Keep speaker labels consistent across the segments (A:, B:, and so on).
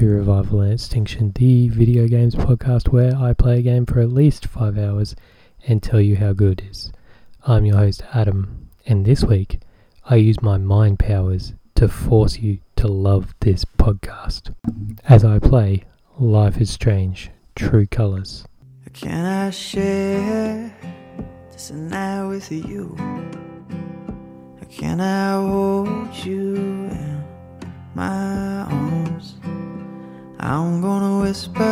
A: To Revival and Extinction, the video games podcast where I play a game for at least five hours and tell you how good it is. I'm your host Adam, and this week I use my mind powers to force you to love this podcast. As I play Life is Strange True Colors.
B: Can I share just this night with you? Can I hold you in my arms? I'm gonna whisper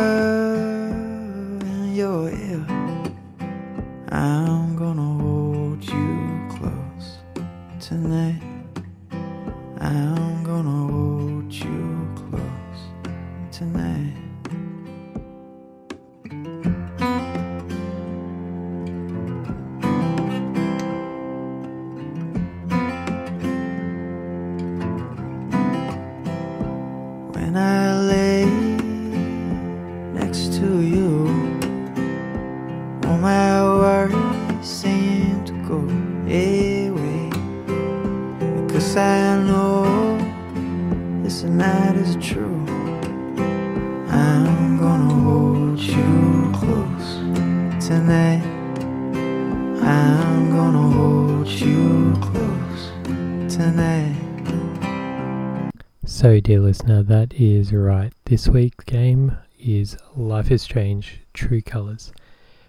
B: in your ear. I'm gonna hold you close tonight.
A: Dear listener, that is right. This week's game is Life is Strange True Colors,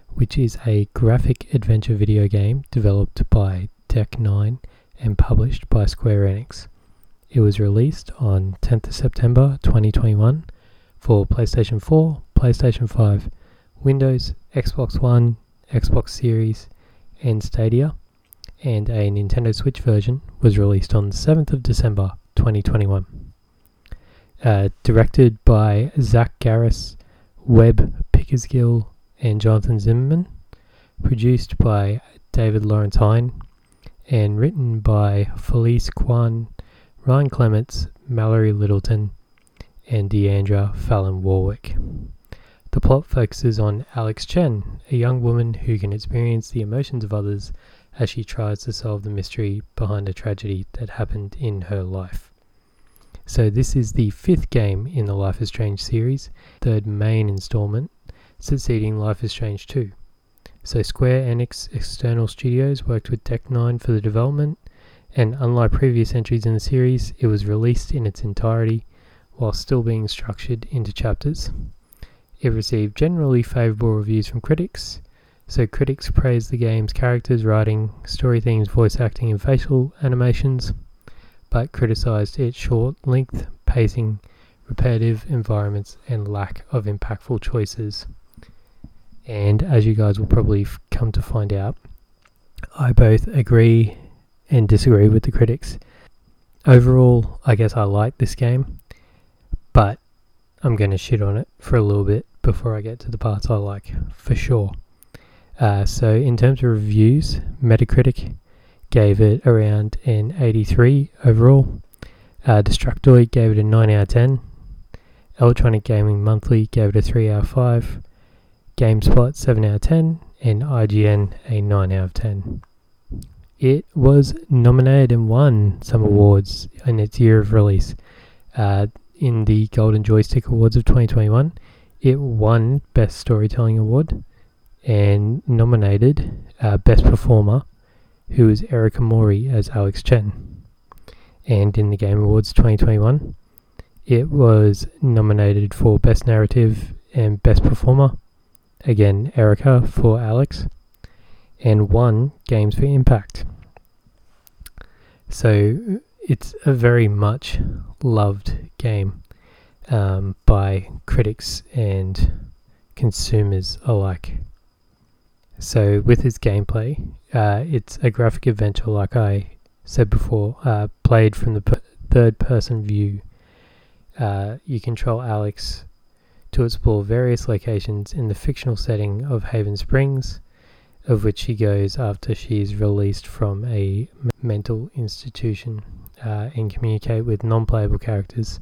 A: which is a graphic adventure video game developed by Deck 9 and published by Square Enix. It was released on 10th of September 2021 for PlayStation 4, PlayStation 5, Windows, Xbox One, Xbox Series, and Stadia, and a Nintendo Switch version was released on 7th of December 2021 uh, directed by Zak Garriss, Webb Pickersgill, and Jonathan Zimmerman, produced by David Lawrence Hine, and written by Felice Kuan, Ryan Clements, Mallory Littleton, and Deandra Fallon Warwick. The plot focuses on Alex Chen, a young woman who can experience the emotions of others as she tries to solve the mystery behind a tragedy that happened in her life. So this is the fifth game in the Life is Strange series, third main installment, succeeding Life is Strange 2. So Square Enix External Studios worked with Deck 9 for the development, and unlike previous entries in the series, it was released in its entirety while still being structured into chapters. It received generally favourable reviews from critics, so critics praised the game's characters, writing, story themes, voice acting, and facial animations but criticised its short length, pacing, repetitive environments, and lack of impactful choices. And as you guys will probably f- come to find out, I both agree and disagree with the critics. Overall, I guess I like this game, but I'm going to shit on it for a little bit before I get to the parts I like, for sure. Uh, so, in terms of reviews, Metacritic gave it around an 83 overall. Uh, Destructoid gave it a 9 out of 10. Electronic Gaming Monthly gave it a 3 out of 5. GameSpot 7 out of 10. And IGN a 9 out of 10. It was nominated and won some awards in its year of release. Uh, in the Golden Joystick Awards of 2021, it won Best Storytelling Award and nominated uh, Best Performer who is Erika Mori as Alex Chen. And in the Game Awards 2021, it was nominated for Best Narrative and Best Performer. Again, Erika for Alex. And won Games for Impact. So it's a very much loved game um, by critics and consumers alike. So with its gameplay, uh, it's a graphic adventure, like I said before, uh, played from the per- third-person view. Uh, you control Alex to explore various locations in the fictional setting of Haven Springs, of which she goes after she's released from a mental institution, uh, and communicate with non-playable characters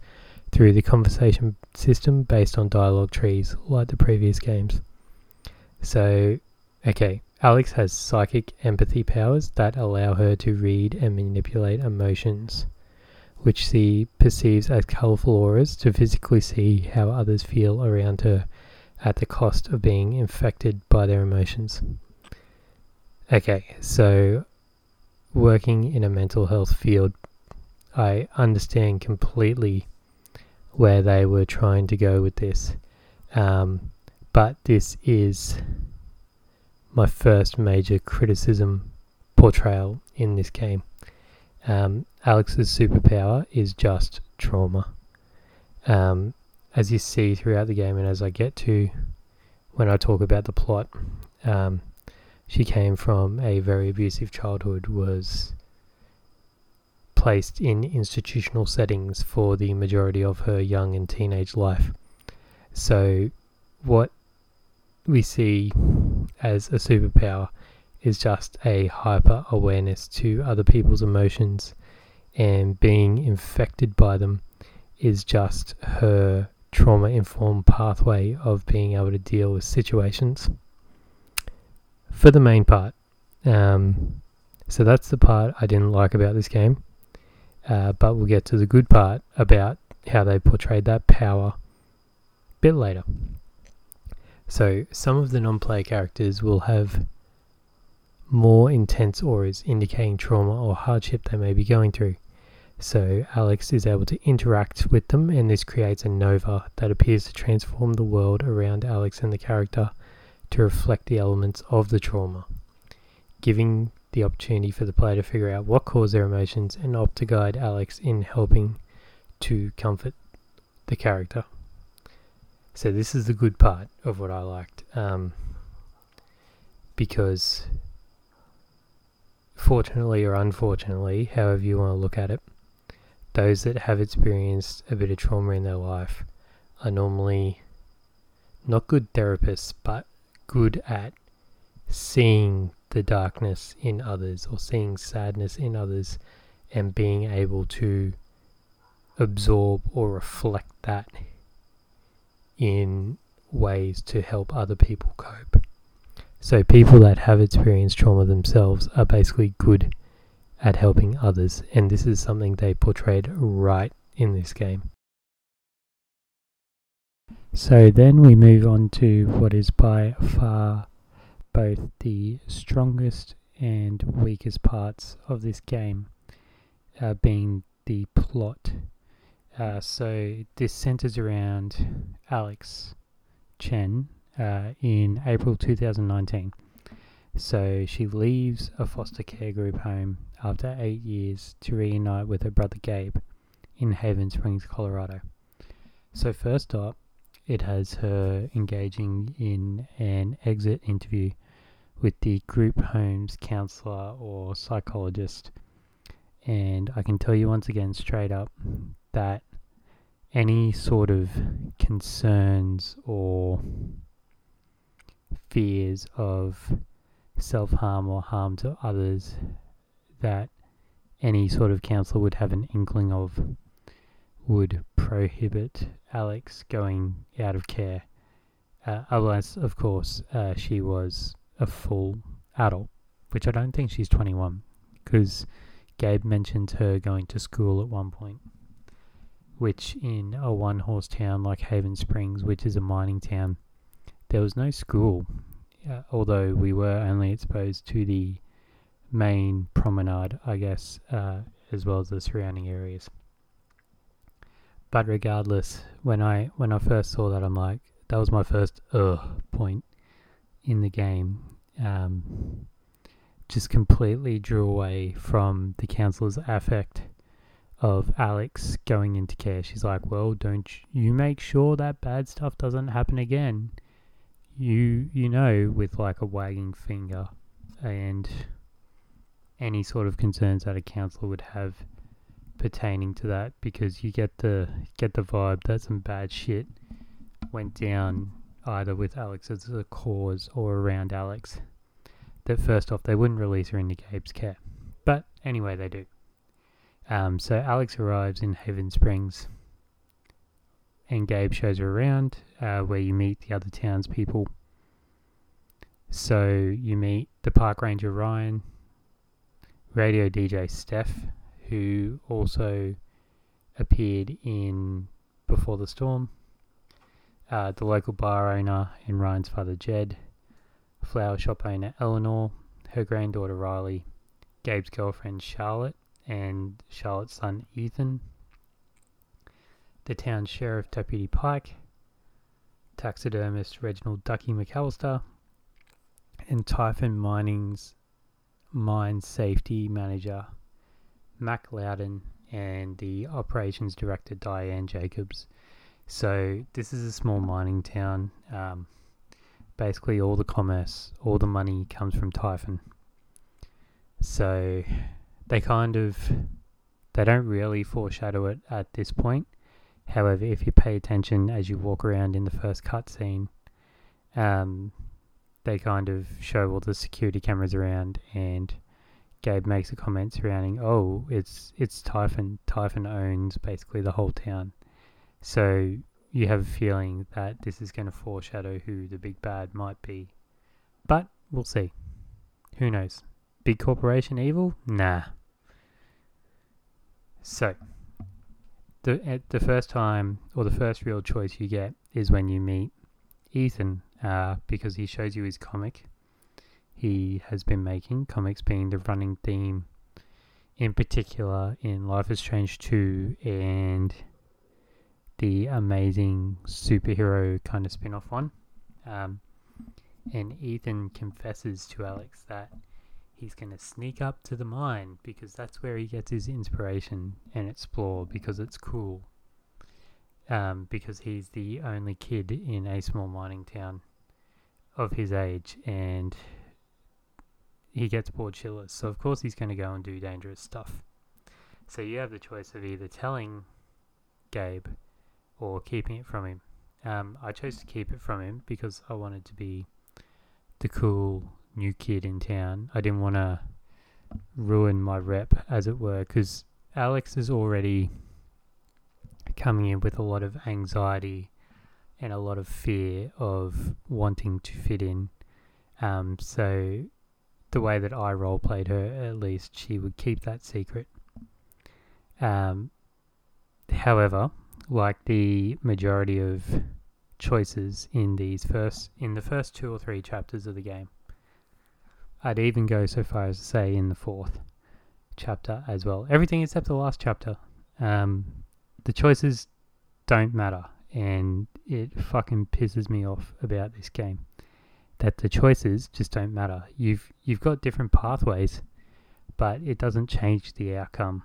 A: through the conversation system based on dialogue trees, like the previous games. So Okay, Alex has psychic empathy powers that allow her to read and manipulate emotions. which she perceives as colourful auras to physically see how others feel around her at the cost of being infected by their emotions. Okay, so working in a mental health field, I understand completely where they were trying to go with this. Um, but this is my first major criticism portrayal in this game. Um, Alex's superpower is just trauma. Um, as you see throughout the game, and as I get to when I talk about the plot, um, she came from a very abusive childhood, was placed in institutional settings for the majority of her young and teenage life. So, what we see as a superpower is just a hyper awareness to other people's emotions, and being infected by them is just her trauma informed pathway of being able to deal with situations. For the main part, um, so that's the part I didn't like about this game. Uh, but we'll get to the good part about how they portrayed that power a bit later. So, some of the non player characters will have more intense auras indicating trauma or hardship they may be going through. So, Alex is able to interact with them, and this creates a nova that appears to transform the world around Alex and the character to reflect the elements of the trauma, giving the opportunity for the player to figure out what caused their emotions and opt to guide Alex in helping to comfort the character. So this is the good part of what I liked, um, because fortunately or unfortunately, however you want to look at it, those that have experienced a bit of trauma in their life are normally not good therapists, but good at seeing the darkness in others or seeing sadness in others and being able to absorb or reflect that in ways to help other people cope. So, people that have experienced trauma themselves are basically good at helping others, and this is something they portrayed right in this game. So, then we move on to what is by far both the strongest and weakest parts of this game, uh, being the plot. Uh, so this centers around Alex Chen uh, in April 2019. So she leaves a foster care group home after eight years to reunite with her brother Gabe in Haven Springs, Colorado. So, first up, it has her engaging in an exit interview with the group homes counselor or psychologist. And I can tell you once again, straight up, that any sort of concerns or fears of self harm or harm to others that any sort of counselor would have an inkling of would prohibit Alex going out of care. Uh, unless, of course, uh, she was a full adult, which I don't think she's 21, because Gabe mentioned her going to school at one point, which in a one horse town like Haven Springs, which is a mining town, there was no school, uh, although we were only exposed to the main promenade, I guess, uh, as well as the surrounding areas. But regardless, when I when I first saw that, I'm like, that was my first uh point in the game. Um, just completely drew away from the counselor's affect of Alex going into care. She's like, "Well, don't you make sure that bad stuff doesn't happen again." You you know, with like a wagging finger, and any sort of concerns that a counselor would have pertaining to that because you get the get the vibe that some bad shit went down either with Alex as a cause or around Alex. That first off, they wouldn't release her into Gabe's care, but anyway, they do. Um, so Alex arrives in Haven Springs, and Gabe shows her around, uh, where you meet the other townspeople. So you meet the park ranger Ryan, radio DJ Steph, who also appeared in Before the Storm, uh, the local bar owner and Ryan's father Jed, flower shop owner Eleanor, her granddaughter Riley, Gabe's girlfriend Charlotte, and Charlotte's son Ethan, the town sheriff Deputy Pike, taxidermist Reginald Ducky McAllister, and Typhon Mining's mine safety manager Mac Loudon and the operations director Diane Jacobs. So this is a small mining town. Um, basically, all the commerce, all the money comes from Typhon. So they kind of they don't really foreshadow it at this point. However, if you pay attention as you walk around in the first cutscene, um, they kind of show all the security cameras around, and Gabe makes a comment surrounding, "Oh, it's it's Typhon. Typhon owns basically the whole town." So you have a feeling that this is going to foreshadow who the big bad might be, but we'll see. Who knows? Big corporation evil? Nah. So the at the first time or the first real choice you get is when you meet Ethan, uh, because he shows you his comic. He has been making comics being the running theme, in particular in Life is Strange two and the amazing superhero kind of spin off one. Um, and Ethan confesses to Alex that he's going to sneak up to the mine because that's where he gets his inspiration and explore because it's cool. Um, because he's the only kid in a small mining town of his age and he gets bored shitless. So, of course, he's going to go and do dangerous stuff. So, you have the choice of either telling Gabe or keeping it from him. Um, I chose to keep it from him because I wanted to be the cool new kid in town. I didn't want to ruin my rep, as it were, because Alex is already coming in with a lot of anxiety and a lot of fear of wanting to fit in. Um, so the way that I role played her, at least, she would keep that secret. Um, however, like the majority of choices in these first in the first two or three chapters of the game, I'd even go so far as to say in the fourth chapter as well. Everything except the last chapter. Um, the choices don't matter, and it fucking pisses me off about this game that the choices just don't matter. You've you've got different pathways, but it doesn't change the outcome.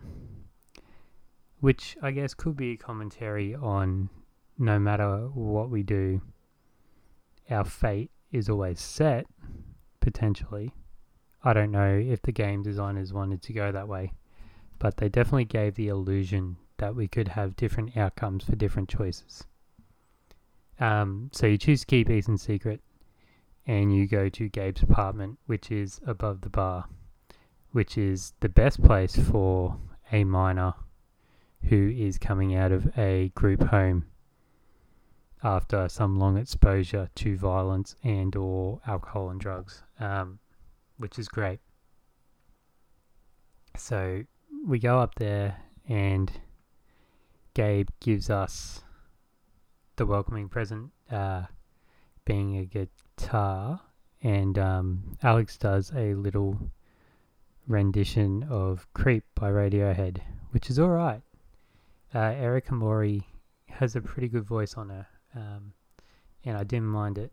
A: Which I guess could be a commentary on no matter what we do, our fate is always set, potentially. I don't know if the game designers wanted to go that way, but they definitely gave the illusion that we could have different outcomes for different choices. Um, so you choose to keep Ethan's secret, and you go to Gabe's apartment, which is above the bar, which is the best place for a minor who is coming out of a group home after some long exposure to violence and or alcohol and drugs. Um, which is great. So we go up there, and Gabe gives us the welcoming present, uh, being a guitar, and um, Alex does a little rendition of "Creep" by Radiohead, which is all right. Uh, Erika Mori has a pretty good voice on her, um, and I didn't mind it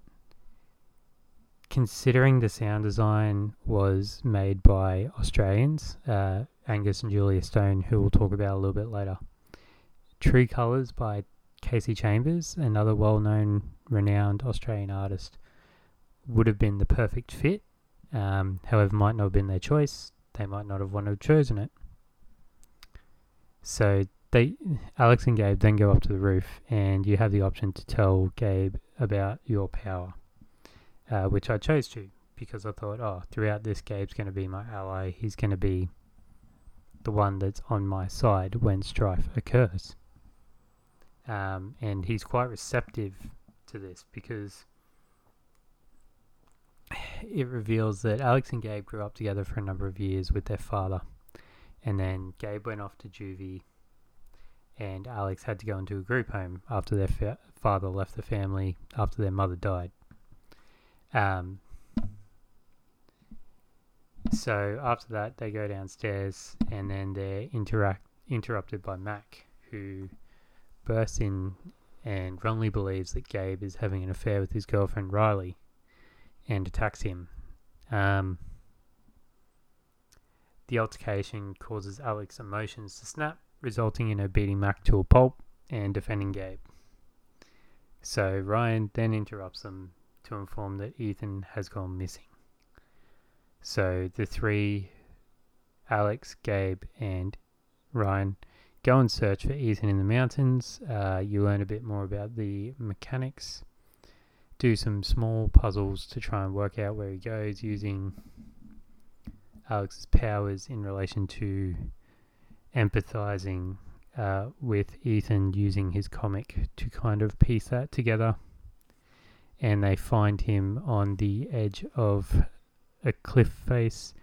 A: considering the sound design was made by Australians, uh, Angus and Julia Stone, who we'll talk about a little bit later. True Colours by Kasey Chambers, another well known, renowned Australian artist, would have been the perfect fit. Um, however, might not have been their choice. They might not have wanted to chosen it. So they, Alex and Gabe, then go up to the roof, and you have the option to tell Gabe about your power uh, which I chose to because I thought, oh, throughout this, Gabe's going to be my ally. He's going to be the one that's on my side when strife occurs. Um, and he's quite receptive to this because it reveals that Alex and Gabe grew up together for a number of years with their father. And then Gabe went off to juvie. and Alex had to go into a group home after their fa- father left the family after their mother died. Um, so after that, they go downstairs, and then they're interact interrupted by Mac, who bursts in and wrongly believes that Gabe is having an affair with his girlfriend Riley, and attacks him. Um, the altercation causes Alex's emotions to snap, resulting in her beating Mac to a pulp and defending Gabe. So Ryan then interrupts them to inform that Ethan has gone missing. So the three, Alex, Gabe, and Ryan, go and search for Ethan in the mountains. Uh, you learn a bit more about the mechanics. Do some small puzzles to try and work out where he goes using Alex's powers in relation to empathizing uh, with Ethan using his comic to kind of piece that together. And they find him on the edge of a cliff face,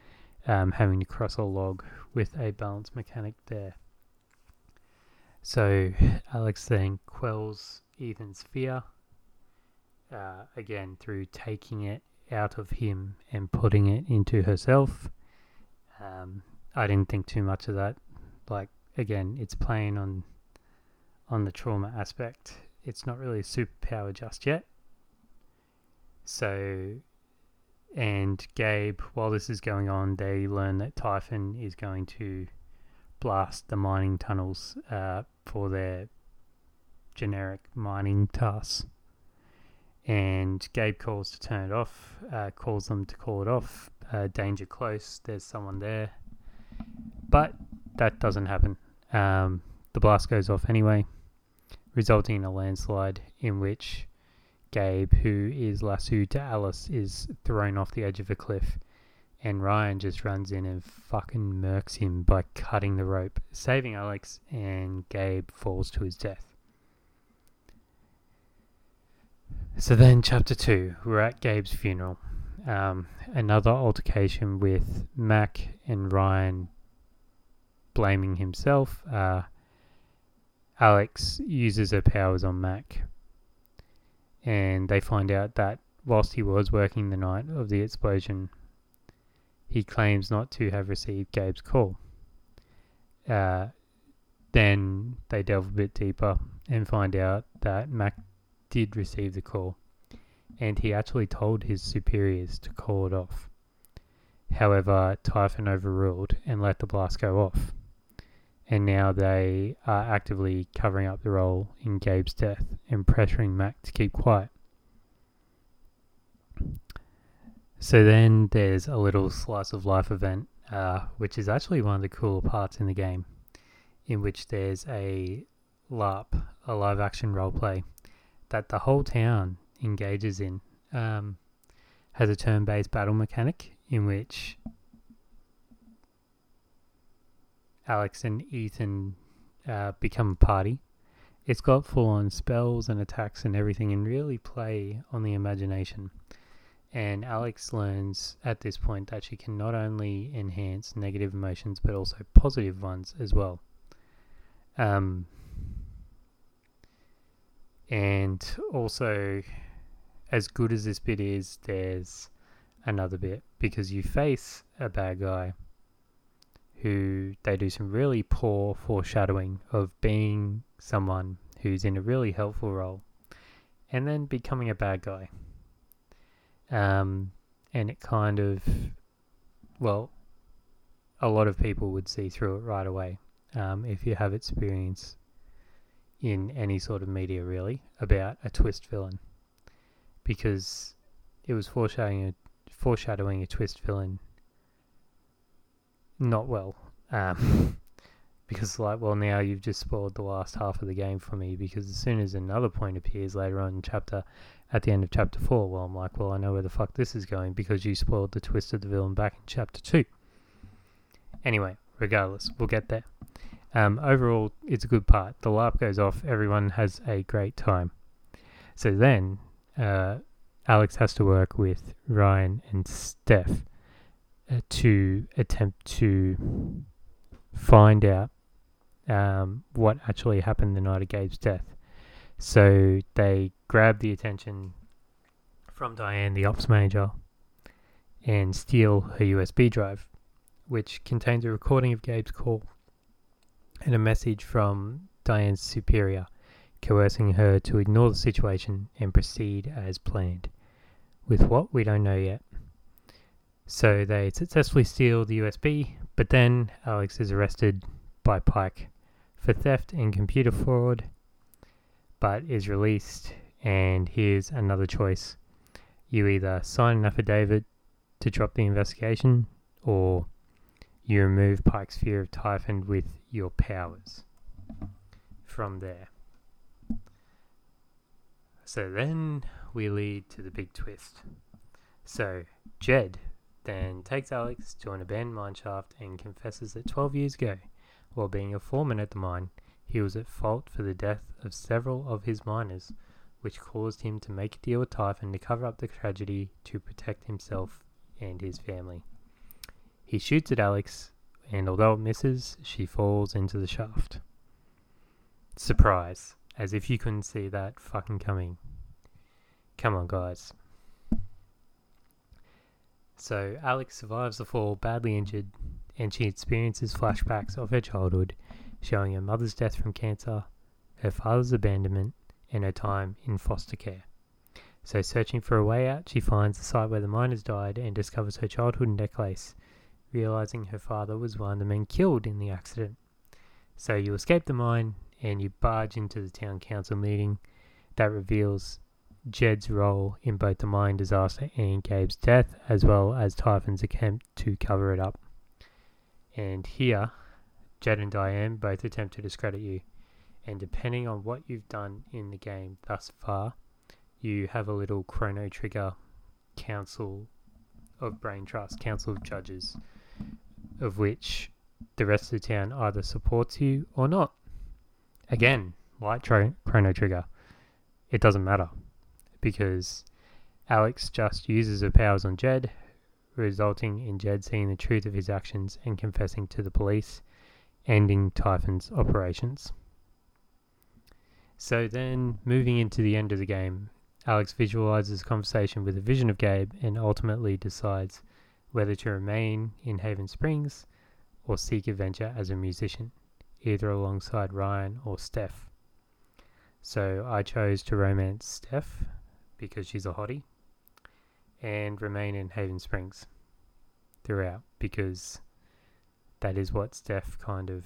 A: um, having to cross a log with a balance mechanic there. So Alex then quells Ethan's fear, uh, again through taking it out of him and putting it into herself. Um, I didn't think too much of that. Like again, it's playing on on the trauma aspect. It's not really a superpower just yet. So, and Gabe, while this is going on, they learn that Typhon is going to blast the mining tunnels uh, for their generic mining tasks. And Gabe calls to turn it off, uh, calls them to call it off. Uh, danger close, there's someone there. But that doesn't happen. Um, the blast goes off anyway, resulting in a landslide in which Gabe, who is lassoed to Alice, is thrown off the edge of a cliff. And Ryan just runs in and fucking murks him by cutting the rope, saving Alex, and Gabe falls to his death. So then, chapter two, we're at Gabe's funeral. Um, another altercation with Mac and Ryan blaming himself. Uh, Alex uses her powers on Mac, and they find out that whilst he was working the night of the explosion, he claims not to have received Gabe's call. Uh, then they delve a bit deeper and find out that Mac did receive the call, and he actually told his superiors to call it off. However, Typhon overruled and let the blast go off, and now they are actively covering up the role in Gabe's death and pressuring Mac to keep quiet. So then there's a little slice of life event, uh, which is actually one of the cooler parts in the game, in which there's a LARP, a live action roleplay, that the whole town engages in. Um, has a turn based battle mechanic in which Alex and Ethan uh, become a party. It's got full on spells and attacks and everything, and really play on the imagination. And Alex learns at this point that she can not only enhance negative emotions but also positive ones as well. Um, and also, as good as this bit is, there's another bit because you face a bad guy who they do some really poor foreshadowing of being someone who's in a really helpful role and then becoming a bad guy. Um, and it kind of, well, a lot of people would see through it right away um, if you have experience in any sort of media, really, about a twist villain. Because it was foreshadowing a, foreshadowing a twist villain not well. Um, because, like, well, now you've just spoiled the last half of the game for me. Because as soon as another point appears later on in chapter, at the end of chapter four, well, I'm like, well, I know where the fuck this is going because you spoiled the twist of the villain back in chapter two. Anyway, regardless, we'll get there. Um, overall, it's a good part. The LARP goes off, everyone has a great time. So then, uh, Alex has to work with Ryan and Steph to attempt to find out um, what actually happened the night of Gabe's death. So they grab the attention from Diane, the ops manager, and steal her USB drive, which contains a recording of Gabe's call and a message from Diane's superior, coercing her to ignore the situation and proceed as planned. With what, we don't know yet. So they successfully steal the USB, but then Alex is arrested by Pike for theft and computer fraud, but is released. And here's another choice you either sign an affidavit to drop the investigation, or you remove Pike's fear of Typhon with your powers from there. So then we lead to the big twist. So Jed then takes Alex to an abandoned mine shaft and confesses that 12 years ago, while being a foreman at the mine, he was at fault for the death of several of his miners, which caused him to make a deal with Typhon to cover up the tragedy to protect himself and his family. He shoots at Alex, and although it misses, she falls into the shaft. Surprise, as if you couldn't see that fucking coming. Come on, guys. So, Alex survives the fall badly injured, and she experiences flashbacks of her childhood, showing her mother's death from cancer, her father's abandonment, and her time in foster care. So, searching for a way out, she finds the site where the miners died and discovers her childhood necklace, realizing her father was one of the men killed in the accident. So, you escape the mine and you barge into the town council meeting that reveals Jed's role in both the mine disaster and Gabe's death, as well as Typhon's attempt to cover it up. And here, Jed and Diane both attempt to discredit you. And depending on what you've done in the game thus far, you have a little Chrono Trigger Council of Brain Trust, Council of Judges, of which the rest of the town either supports you or not. Again, like Chrono Trigger, it doesn't matter because Alex just uses her powers on Jed, resulting in Jed seeing the truth of his actions and confessing to the police, ending Typhon's operations. So then, moving into the end of the game, Alex visualizes a conversation with a vision of Gabe and ultimately decides whether to remain in Haven Springs or seek adventure as a musician, either alongside Ryan or Steph. So I chose to romance Steph because she's a hottie, and remain in Haven Springs throughout because that is what Steph kind of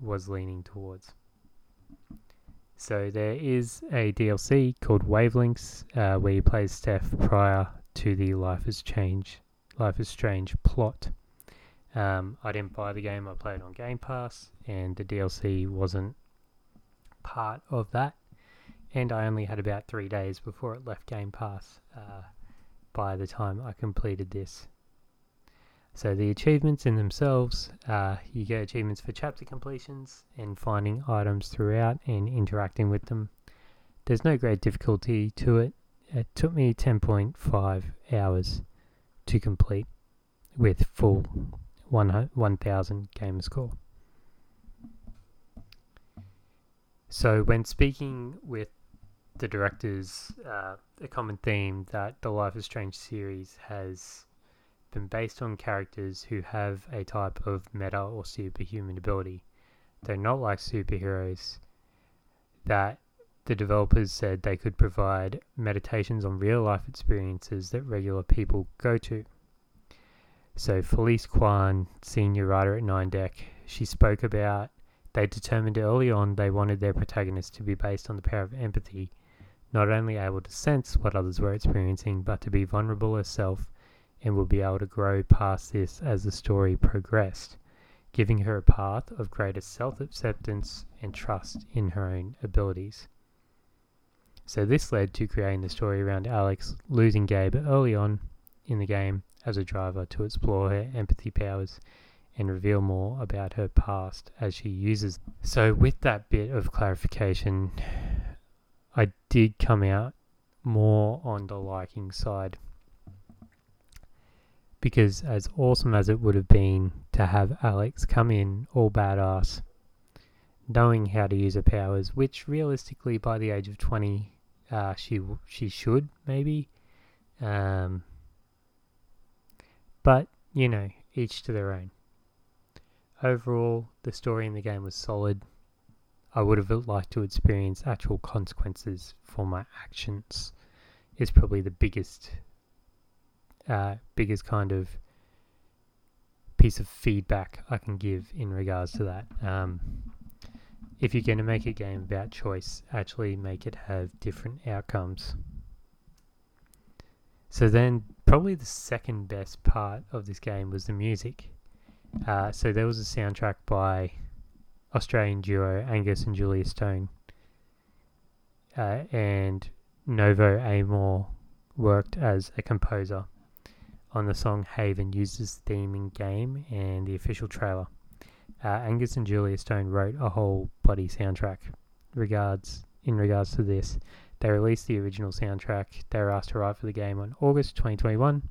A: was leaning towards. So there is a DLC called Wavelengths uh, where you play Steph prior to the Life is Change, Life is Strange plot. Um, I didn't buy the game; I played on Game Pass, and the DLC wasn't part of that and I only had about three days before it left Game Pass uh, by the time I completed this. So the achievements in themselves, uh, you get achievements for chapter completions and finding items throughout and interacting with them. There's no great difficulty to it. It took me 10.5 hours to complete with full 1000 gamer score. So when speaking with the directors uh, a common theme that the Life is Strange series has been based on characters who have a type of meta or superhuman ability. They're not like superheroes that the developers said they could provide meditations on real life experiences that regular people go to. So Felice Kuan, senior writer at Nine Deck, she spoke about they determined early on they wanted their protagonist to be based on the power of empathy not only able to sense what others were experiencing, but to be vulnerable herself and would be able to grow past this as the story progressed, giving her a path of greater self acceptance and trust in her own abilities. So, this led to creating the story around Alex losing Gabe early on in the game as a driver to explore her empathy powers and reveal more about her past as she uses. So, with that bit of clarification, I did come out more on the liking side. Because as awesome as it would have been to have Alex come in all badass knowing how to use her powers, which realistically by the age of 20, uh, she she should maybe. Um, but you know, each to their own. Overall, the story in the game was solid. I would have liked to experience actual consequences for my actions. Is probably the biggest, uh, biggest kind of piece of feedback I can give in regards to that. Um, if you're going to make a game about choice, actually make it have different outcomes. So then, probably the second best part of this game was the music. Uh, so there was a soundtrack by Australian duo Angus and Julia Stone, uh, and Novo Amor worked as a composer on the song Haven uses theme in game and the official trailer. Uh, Angus and Julia Stone wrote a whole bloody soundtrack. Regards in regards to this, they released the original soundtrack. They were asked to write for the game on August 2021,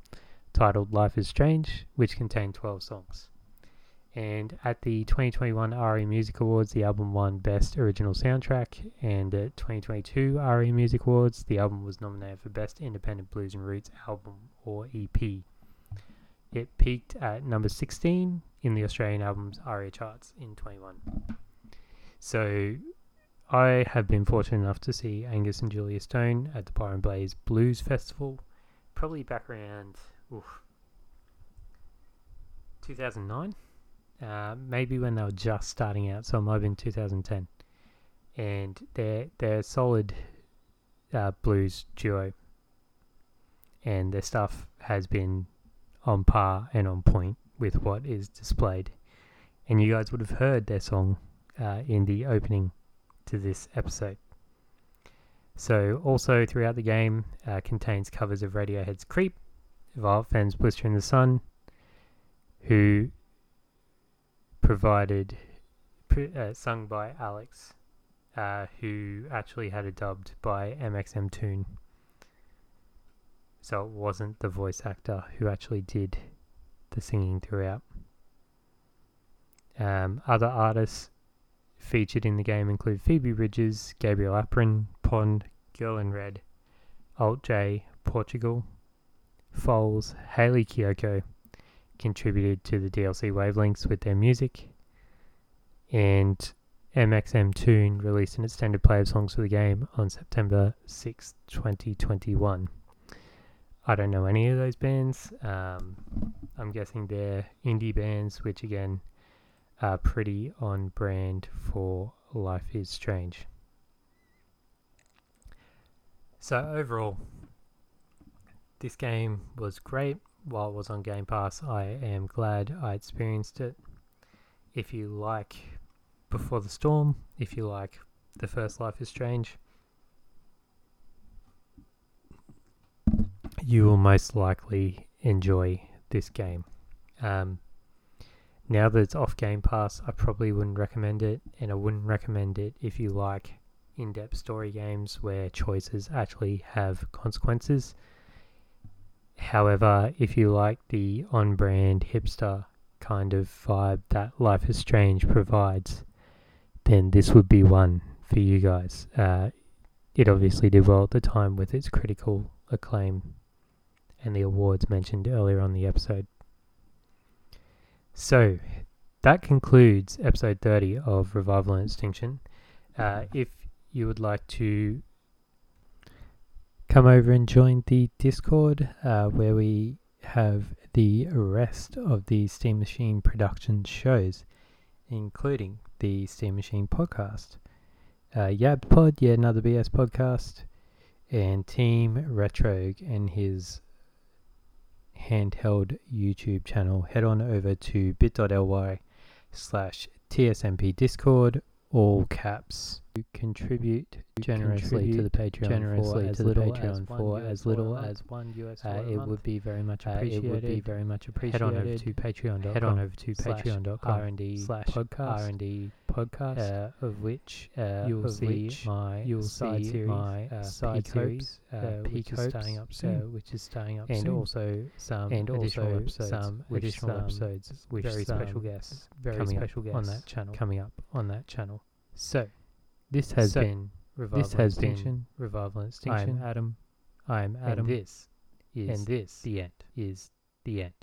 A: titled "Life is Strange," which contained 12 songs. And at the 2021 RE Music Awards, the album won Best Original Soundtrack. And at 2022 RE Music Awards, the album was nominated for Best Independent Blues and Roots Album or EP. It peaked at number 16 in the Australian Albums ARIA charts in 21. So I have been fortunate enough to see Angus and Julia Stone at the Byron Blaze Blues Festival, probably back around oof, 2009 uh, maybe when they were just starting out, so might have been 2010. And they're they're solid uh, blues duo, and their stuff has been on par and on point with what is displayed. And you guys would have heard their song uh, in the opening to this episode. So, also throughout the game, uh, contains covers of Radiohead's "Creep," Violet Femme's "Blister in the Sun," who provided, uh, sung by Alex, uh, who actually had it dubbed by mxmtoon. So it wasn't the voice actor who actually did the singing throughout. Um, other artists featured in the game include Phoebe Bridgers, Gabrielle Aplin, Pond, Girl in Red, Alt J, Portugal, Foals, Hayley Kiyoko, contributed to the DLC Wavelengths with their music, and mxmtoon released an extended play of songs for the game on September 6, 2021. I don't know any of those bands. Um, I'm guessing they're indie bands, which again are pretty on brand for Life is Strange. So, overall, this game was great while it was on Game Pass, I am glad I experienced it. If you like Before the Storm, if you like The First Life is Strange, you will most likely enjoy this game. Um, now that it's off Game Pass, I probably wouldn't recommend it, and I wouldn't recommend it if you like in depth story games where choices actually have consequences. However, if you like the on brand hipster kind of vibe that Life is Strange provides, then this would be one for you guys. Uh, it obviously did well at the time with its critical acclaim and the awards mentioned earlier on the episode. So, that concludes episode 30 of Revival and Extinction. Uh, if you would like to come over and join the Discord uh, where we have the rest of the Steam Machine production shows, including the Steam Machine podcast, uh, Yab Pod, yeah, another BS podcast, and Team Retro and his handheld YouTube channel. Head on over to bit.ly slash TSMP Discord all caps contribute generously to the Patreon generously for as to the Patreon for as little as one US uh, it would be very much appreciated. Uh, it would be very much appreciated. Head on over to Patreon. Head on over to Patreon.com R and D slash podcast R and D podcast uh, of which uh, you'll see my you'll side see series, my uh, side series uh, which is starting up soon, which is starting up and soon. also some and also episodes, some additional episodes with very special guests, very special guests on that channel coming up on that channel. So, this has
C: So,
A: been
C: Revival
A: this has been
C: Extinction.
A: revival and
C: I'm Adam.
A: I am Adam.
C: And this is
A: and this
C: the end.
A: is the end.